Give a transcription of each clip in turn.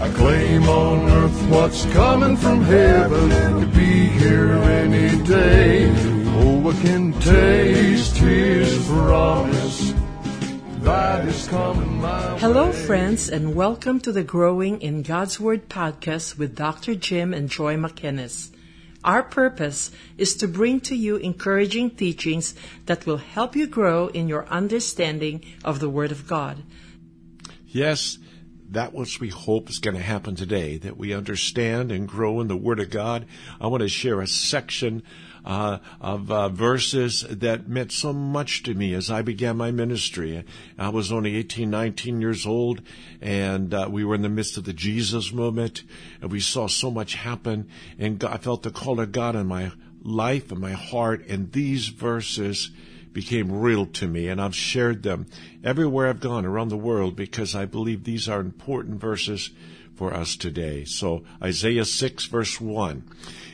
I claim on earth what's coming from heaven could be here any day. Oh, I can taste his promise. That is coming my Hello, friends, and welcome to the Growing in God's Word podcast with Dr. Jim and Joy McInnes. Our purpose is to bring to you encouraging teachings that will help you grow in your understanding of the Word of God. Yes, that what we hope is going to happen today, that we understand and grow in the Word of God. I want to share a section uh, of uh, verses that meant so much to me as I began my ministry. I was only 18, 19 years old, and uh, we were in the midst of the Jesus movement, and we saw so much happen, and God, I felt the call of God in my life and my heart, and these verses became real to me, and I've shared them everywhere I've gone around the world because I believe these are important verses for us today. So, Isaiah 6 verse 1.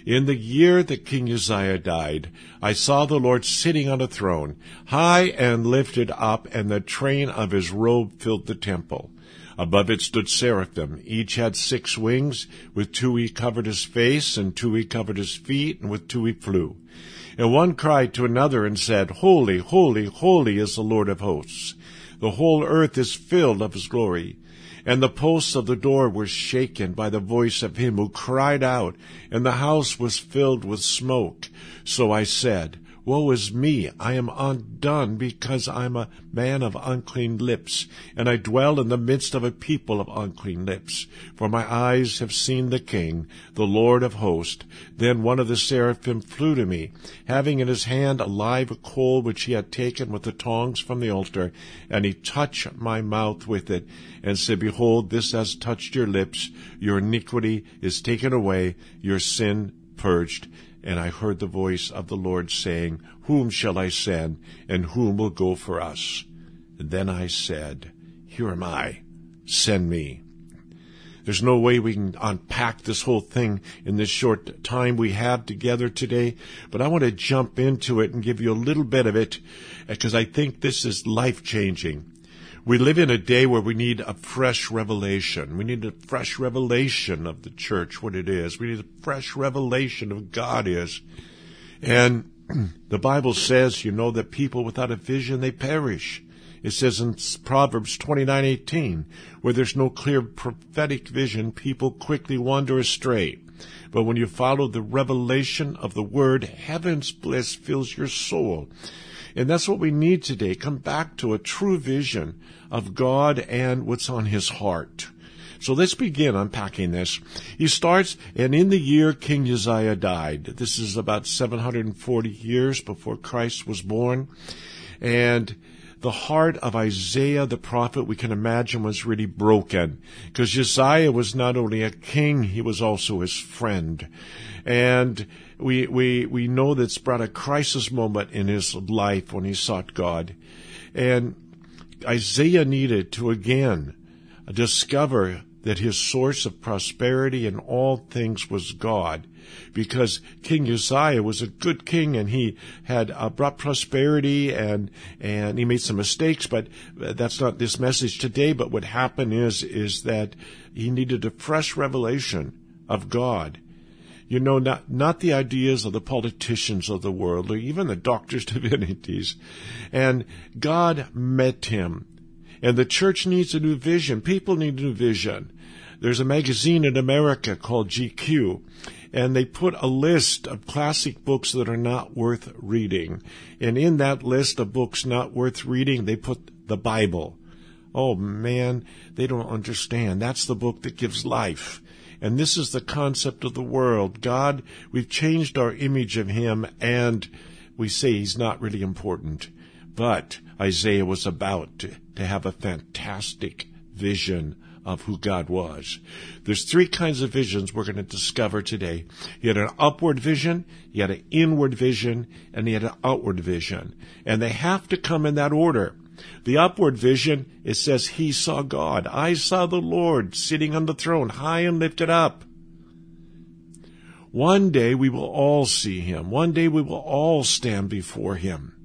In the year that King Uzziah died, I saw the Lord sitting on a throne, high and lifted up, and the train of his robe filled the temple. Above it stood seraphim. Each had six wings. With two he covered his face, and two he covered his feet, and with two he flew. And one cried to another and said, Holy, holy, holy is the Lord of hosts. The whole earth is filled of his glory. And the posts of the door were shaken by the voice of him who cried out, and the house was filled with smoke. So I said, Woe is me, I am undone, because I am a man of unclean lips, and I dwell in the midst of a people of unclean lips. For my eyes have seen the King, the Lord of hosts. Then one of the seraphim flew to me, having in his hand a live coal which he had taken with the tongs from the altar, and he touched my mouth with it, and said, Behold, this has touched your lips, your iniquity is taken away, your sin purged. And I heard the voice of the Lord saying, Whom shall I send, and whom will go for us? And then I said, Here am I, send me. There's no way we can unpack this whole thing in this short time we have together today, but I want to jump into it and give you a little bit of it because I think this is life changing. We live in a day where we need a fresh revelation. We need a fresh revelation of the church, what it is. We need a fresh revelation of God is. And the Bible says, you know, that people without a vision, they perish. It says in Proverbs 29:18, where there's no clear prophetic vision, people quickly wander astray. But when you follow the revelation of the word, heaven's bliss fills your soul. And that's what we need today. Come back to a true vision of God and what's on his heart. So let's begin unpacking this. He starts, and in the year King Uzziah died. This is about 740 years before Christ was born. And the heart of Isaiah the prophet, we can imagine, was really broken. Because Uzziah was not only a king, he was also his friend. And we, we, we know that's brought a crisis moment in his life when he sought God. And Isaiah needed to again discover that his source of prosperity in all things was God, because King Uzziah was a good king and he had uh, brought prosperity and and he made some mistakes, but that's not this message today. But what happened is is that he needed a fresh revelation of God. You know, not, not the ideas of the politicians of the world or even the doctors' divinities. And God met him. And the church needs a new vision. People need a new vision. There's a magazine in America called GQ, and they put a list of classic books that are not worth reading. And in that list of books not worth reading, they put the Bible. Oh man, they don't understand. That's the book that gives life. And this is the concept of the world. God, we've changed our image of Him and we say He's not really important. But Isaiah was about to, to have a fantastic vision of who God was. There's three kinds of visions we're going to discover today. He had an upward vision, he had an inward vision, and he had an outward vision. And they have to come in that order. The upward vision, it says he saw God. I saw the Lord sitting on the throne, high and lifted up. One day we will all see him. One day we will all stand before him.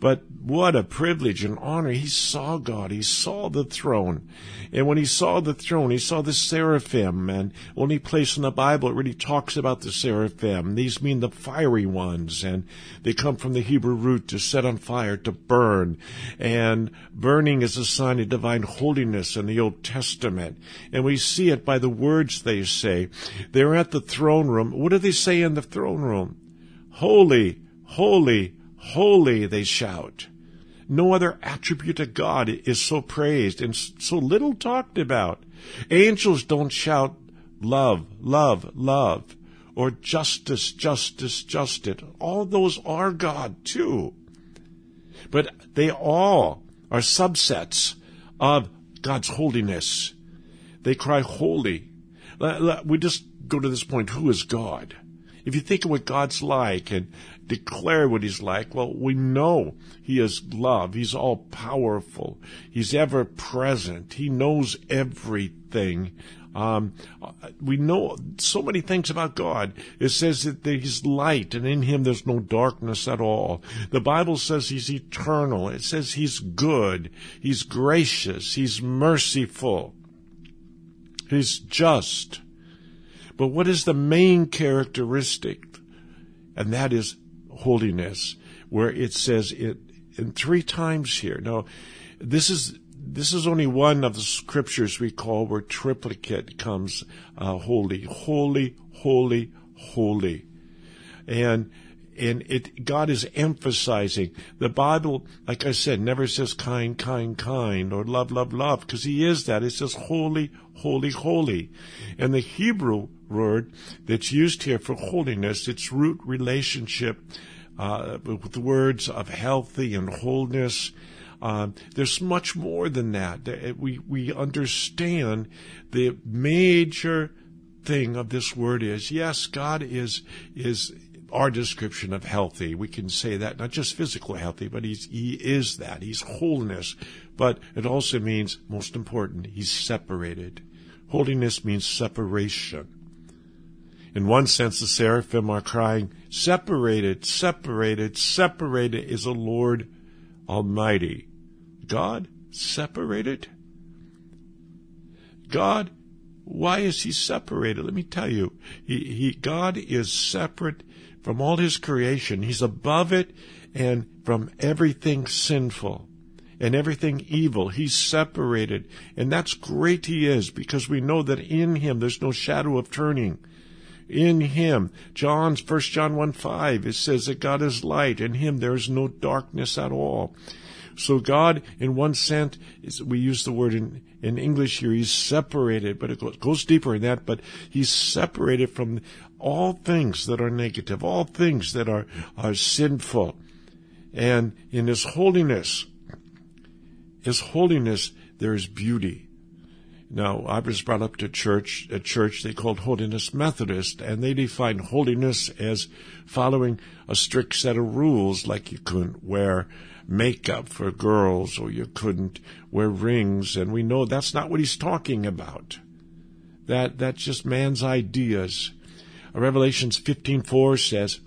But what a privilege and honor. He saw God. He saw the throne. And when he saw the throne, he saw the seraphim. And only place in the Bible it really talks about the seraphim. These mean the fiery ones. And they come from the Hebrew root to set on fire, to burn. And burning is a sign of divine holiness in the Old Testament. And we see it by the words they say. They're at the throne room. What do they say in the throne room? Holy, holy, Holy, they shout. No other attribute of God is so praised and so little talked about. Angels don't shout love, love, love, or justice, justice, justice. All those are God too. But they all are subsets of God's holiness. They cry holy. We just go to this point. Who is God? If you think of what God's like and declare what he's like, well, we know he is love. He's all powerful. He's ever present. He knows everything. Um, we know so many things about God. It says that He's light, and in Him there's no darkness at all. The Bible says He's eternal. It says He's good. He's gracious. He's merciful. He's just. But what is the main characteristic? And that is holiness, where it says it in three times here. Now, this is this is only one of the scriptures we call where triplicate comes uh, holy, holy, holy, holy, and and it God is emphasizing the Bible. Like I said, never says kind, kind, kind, or love, love, love, because He is that. It says holy, holy, holy, and the Hebrew word that's used here for holiness, its root relationship uh, with the words of healthy and wholeness. Uh, there's much more than that. We we understand the major thing of this word is yes, God is is our description of healthy. We can say that not just physical healthy, but he's he is that. He's wholeness. But it also means most important, he's separated. Holiness means separation. In one sense, the seraphim are crying, Separated, separated, separated is the Lord Almighty. God separated? God, why is he separated? Let me tell you. He, he, God is separate from all his creation. He's above it and from everything sinful and everything evil. He's separated. And that's great he is because we know that in him there's no shadow of turning in him. John's first John 1 5, it says that God is light. In him there is no darkness at all. So God, in one sense, is, we use the word in, in English here, he's separated, but it goes, deeper in that, but he's separated from all things that are negative, all things that are, are sinful. And in his holiness, his holiness, there is beauty. Now, I was brought up to church, a church they called Holiness Methodist, and they defined holiness as following a strict set of rules, like you couldn't wear makeup for girls or you couldn't wear rings, and we know that's not what he's talking about. That, that's just man's ideas. Revelations 15:4 says,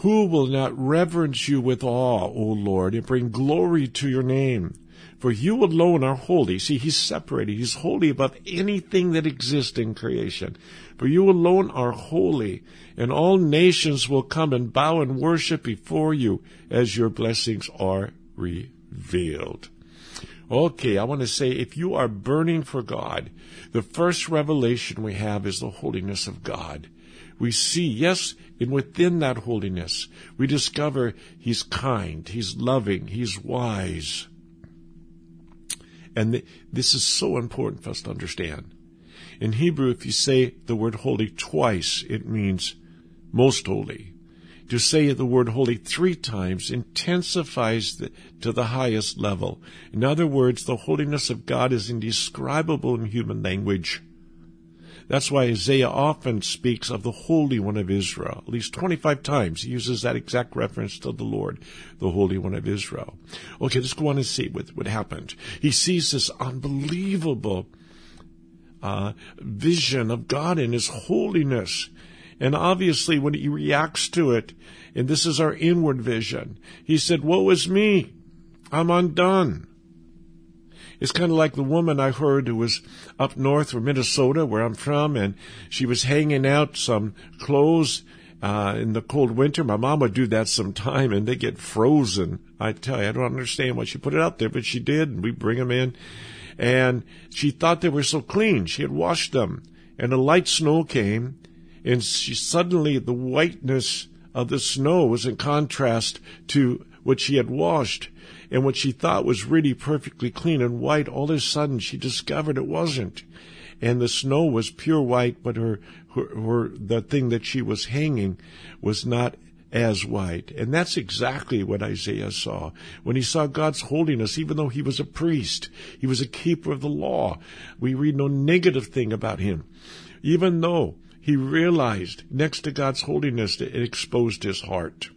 Who will not reverence you with awe, O Lord, and bring glory to your name? For you alone are holy. See, he's separated. He's holy above anything that exists in creation. For you alone are holy, and all nations will come and bow and worship before you as your blessings are revealed. Okay, I want to say if you are burning for God, the first revelation we have is the holiness of God. We see, yes, and within that holiness, we discover He's kind, He's loving, He's wise. And th- this is so important for us to understand. In Hebrew, if you say the word holy twice, it means most holy. To say the word holy three times intensifies the, to the highest level. In other words, the holiness of God is indescribable in human language. That's why Isaiah often speaks of the Holy One of Israel. At least 25 times he uses that exact reference to the Lord, the Holy One of Israel. Okay, let's go on and see what, what happened. He sees this unbelievable uh, vision of God in His holiness. And obviously, when he reacts to it, and this is our inward vision, he said, Woe is me! I'm undone. It's kind of like the woman I heard who was up north from Minnesota, where I'm from, and she was hanging out some clothes uh, in the cold winter. My mom would do that sometime, and they get frozen. I tell you, I don't understand why she put it out there, but she did, and we bring them in. And she thought they were so clean. She had washed them, and a light snow came, and she suddenly the whiteness of the snow was in contrast to what she had washed and what she thought was really perfectly clean and white, all of a sudden she discovered it wasn't. And the snow was pure white, but her, her, her, the thing that she was hanging was not as white. And that's exactly what Isaiah saw. When he saw God's holiness, even though he was a priest, he was a keeper of the law. We read no negative thing about him. Even though he realized next to God's holiness it exposed his heart.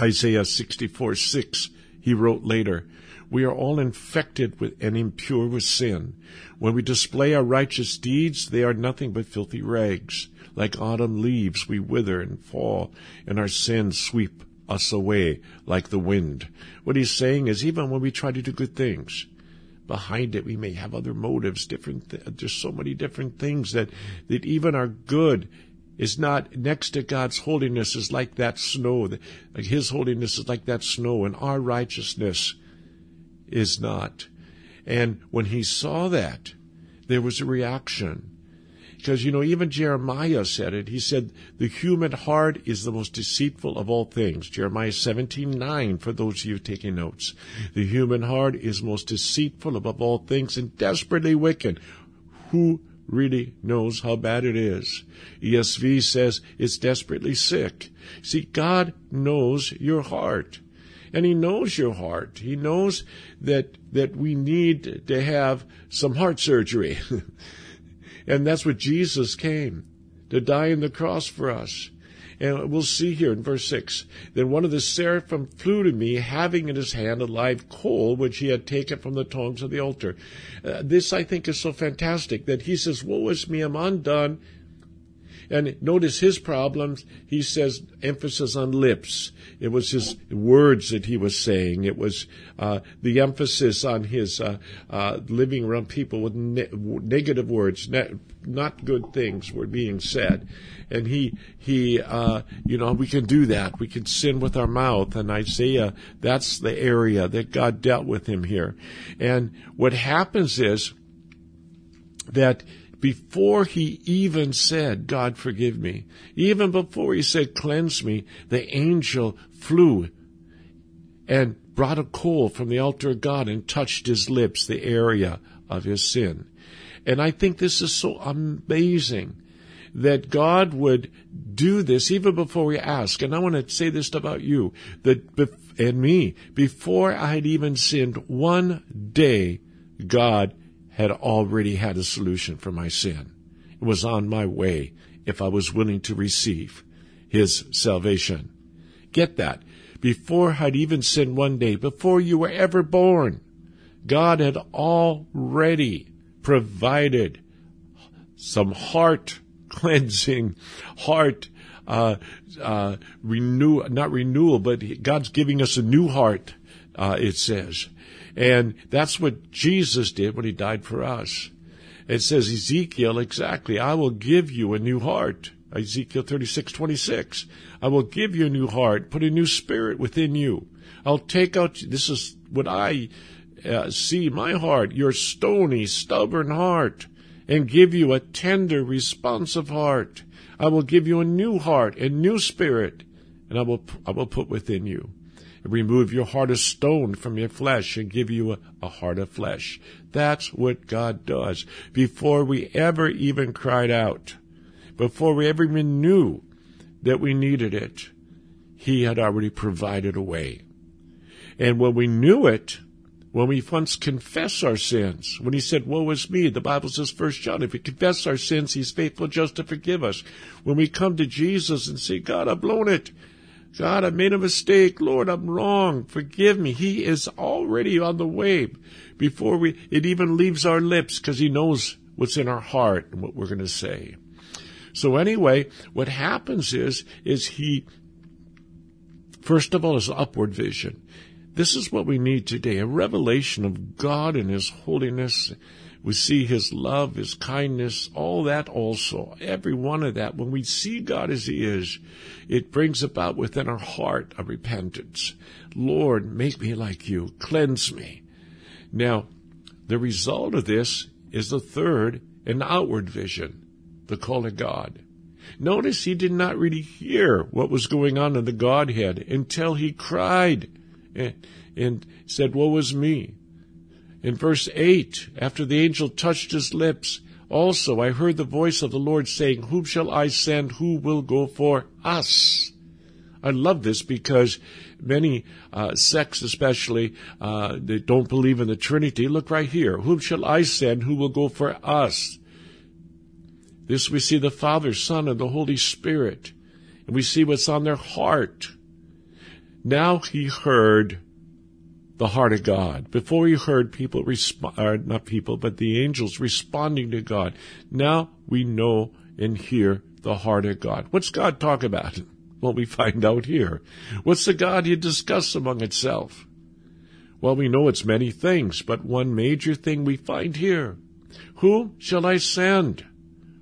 Isaiah 64 6 he wrote later, We are all infected with and impure with sin. When we display our righteous deeds, they are nothing but filthy rags. Like autumn leaves, we wither and fall, and our sins sweep us away like the wind. What he's saying is, even when we try to do good things, behind it we may have other motives, different, th- there's so many different things that, that even our good is not next to God's holiness is like that snow. His holiness is like that snow, and our righteousness is not. And when he saw that, there was a reaction. Because, you know, even Jeremiah said it. He said, the human heart is the most deceitful of all things. Jeremiah 17, 9, for those of you taking notes. The human heart is most deceitful above all things and desperately wicked. Who really knows how bad it is. ESV says it's desperately sick. See, God knows your heart. And He knows your heart. He knows that, that we need to have some heart surgery. and that's what Jesus came to die on the cross for us. And we'll see here in verse 6 Then one of the seraphim flew to me, having in his hand a live coal which he had taken from the tongs of the altar. Uh, this, I think, is so fantastic that he says, Woe is me, I'm undone. And notice his problems. He says emphasis on lips. It was his words that he was saying. It was uh, the emphasis on his uh, uh, living around people with ne- negative words, ne- not good things were being said. And he, he, uh, you know, we can do that. We can sin with our mouth. And Isaiah, that's the area that God dealt with him here. And what happens is that before he even said, God forgive me, even before he said, cleanse me, the angel flew and brought a coal from the altar of God and touched his lips, the area of his sin. And I think this is so amazing that God would do this even before we ask. And I want to say this about you, that and me, before I had even sinned one day, God had already had a solution for my sin. It was on my way if I was willing to receive his salvation. Get that. Before I'd even sinned one day, before you were ever born, God had already provided some heart cleansing, heart uh, uh, renew, not renewal, but God's giving us a new heart. Uh, it says, and that's what Jesus did when he died for us. It says Ezekiel exactly, I will give you a new heart. Ezekiel 36, 26. I will give you a new heart, put a new spirit within you. I'll take out, this is what I uh, see my heart, your stony, stubborn heart, and give you a tender, responsive heart. I will give you a new heart, and new spirit, and I will, I will put within you And remove your heart of stone from your flesh and give you a, a, heart of flesh. That's what God does. Before we ever even cried out, before we ever even knew that we needed it, He had already provided a way. And when we knew it, when we once confess our sins, when he said, Woe is me, the Bible says, First John, if we confess our sins, he's faithful just to forgive us. When we come to Jesus and say, God, I've blown it, God, I made a mistake. Lord, I'm wrong. Forgive me. He is already on the way before we, it even leaves our lips because he knows what's in our heart and what we're going to say. So anyway, what happens is, is he, first of all, is upward vision. This is what we need today, a revelation of God and His holiness. We see His love, His kindness, all that also. Every one of that. When we see God as He is, it brings about within our heart a repentance. Lord, make me like you. Cleanse me. Now, the result of this is the third, an outward vision, the call of God. Notice he did not really hear what was going on in the Godhead until he cried and, said, Woe is me. In verse 8, after the angel touched his lips, also I heard the voice of the Lord saying, Whom shall I send? Who will go for us? I love this because many uh, sects, especially, uh, that don't believe in the Trinity, look right here. Whom shall I send? Who will go for us? This we see the Father, Son, and the Holy Spirit. And we see what's on their heart. Now he heard the heart of God. Before he heard people respond, uh, not people, but the angels responding to God. Now we know and hear the heart of God. What's God talk about? Well, we find out here. What's the God you discuss among itself? Well, we know it's many things, but one major thing we find here. Who shall I send?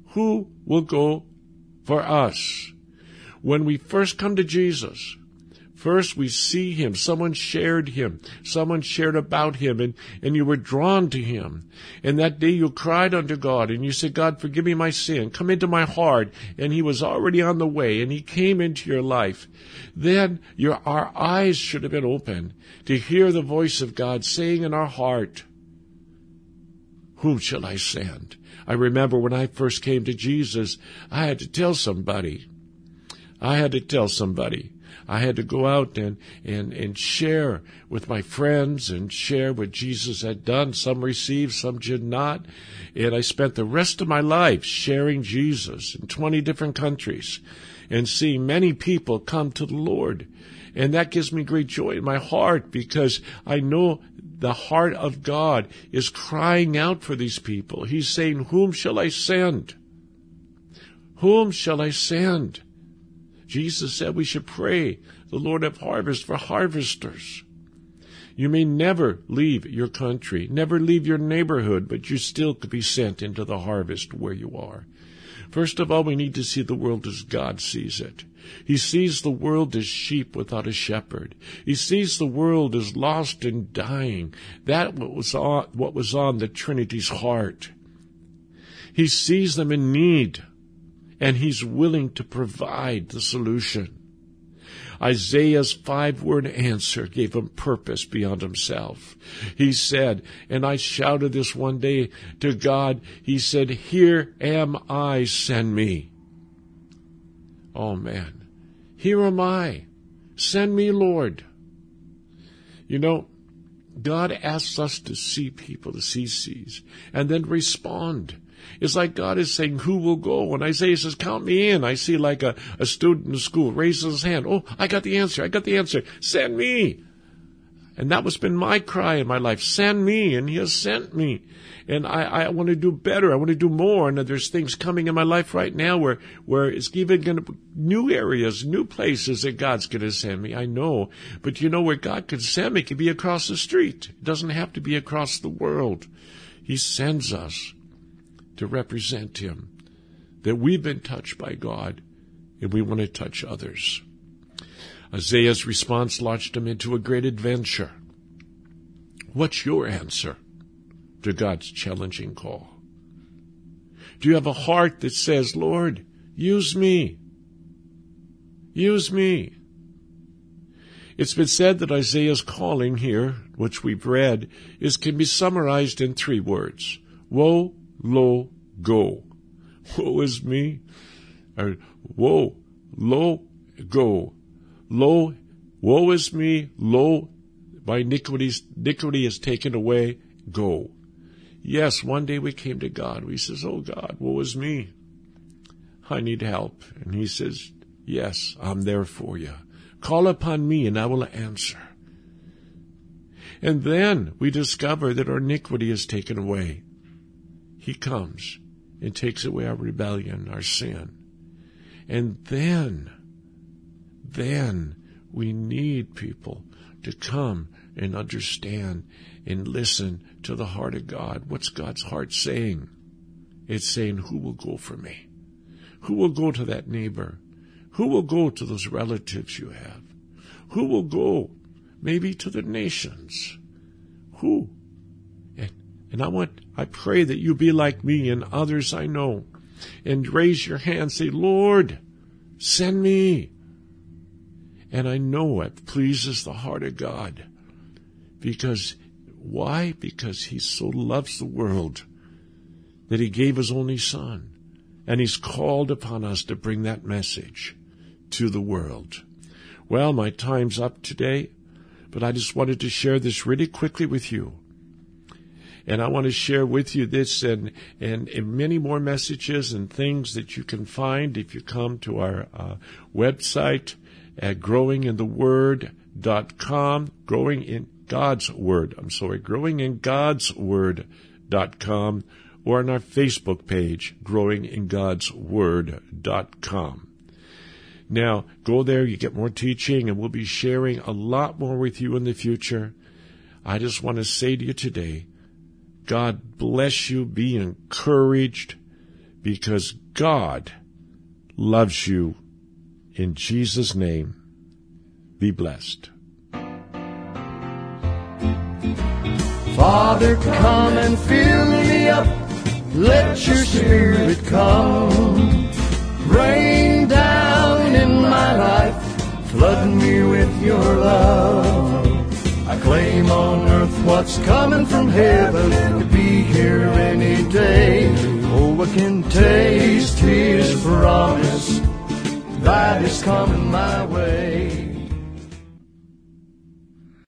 Who will go for us? When we first come to Jesus, First, we see him. Someone shared him. Someone shared about him, and, and you were drawn to him. And that day you cried unto God, and you said, God, forgive me my sin. Come into my heart. And he was already on the way, and he came into your life. Then your, our eyes should have been open to hear the voice of God saying in our heart, Whom shall I send? I remember when I first came to Jesus, I had to tell somebody. I had to tell somebody. I had to go out and, and, and share with my friends and share what Jesus had done. Some received, some did not. And I spent the rest of my life sharing Jesus in 20 different countries and seeing many people come to the Lord. And that gives me great joy in my heart because I know the heart of God is crying out for these people. He's saying, Whom shall I send? Whom shall I send? Jesus said we should pray the Lord of harvest for harvesters. You may never leave your country, never leave your neighborhood, but you still could be sent into the harvest where you are. First of all, we need to see the world as God sees it. He sees the world as sheep without a shepherd. He sees the world as lost and dying. That was on, what was on the Trinity's heart. He sees them in need and he's willing to provide the solution. Isaiah's five word answer gave him purpose beyond himself. He said, and I shouted this one day to God, he said, Here am I, send me. Oh man, here am I, send me, Lord. You know, God asks us to see people as he sees and then respond. It's like God is saying, who will go? When Isaiah says, count me in, I see like a, a student in school raises his hand. Oh, I got the answer. I got the answer. Send me. And that was been my cry in my life. Send me. And he has sent me. And I, I want to do better. I want to do more. And there's things coming in my life right now where, where it's even going to, new areas, new places that God's going to send me. I know. But you know where God could send me could be across the street. It doesn't have to be across the world. He sends us to represent Him, that we've been touched by God and we want to touch others. Isaiah's response launched him into a great adventure. What's your answer to God's challenging call? Do you have a heart that says, Lord, use me? Use me. It's been said that Isaiah's calling here, which we've read, is can be summarized in three words. Woe lo, go. Woe is me. Or, woe, lo, go. Lo, woe is me, lo, my iniquity is taken away, go. Yes, one day we came to God. We says, Oh God, woe is me. I need help. And he says, Yes, I'm there for you. Call upon me and I will answer. And then we discover that our iniquity is taken away. He comes and takes away our rebellion, our sin. And then, then we need people to come and understand and listen to the heart of God. What's God's heart saying? It's saying, who will go for me? Who will go to that neighbor? Who will go to those relatives you have? Who will go maybe to the nations? Who? And, I want, I pray that you be like me and others I know and raise your hand, say, Lord, send me. And I know it pleases the heart of God. Because, why? Because He so loves the world that He gave His only Son. And He's called upon us to bring that message to the world. Well, my time's up today, but I just wanted to share this really quickly with you. And I want to share with you this and, and, and many more messages and things that you can find if you come to our uh, website at growingintheword.com, growing in God's Word, I'm sorry, growing in God's Word.com, or on our Facebook page, growing in God's Word.com. Now, go there, you get more teaching, and we'll be sharing a lot more with you in the future. I just want to say to you today, God bless you. Be encouraged because God loves you. In Jesus' name, be blessed. Father, come and fill me up. Let your spirit come. Rain down in my life. Flood me with your love. Claim on earth what's coming from heaven to be here any day. Oh, I can taste his promise that is coming my way.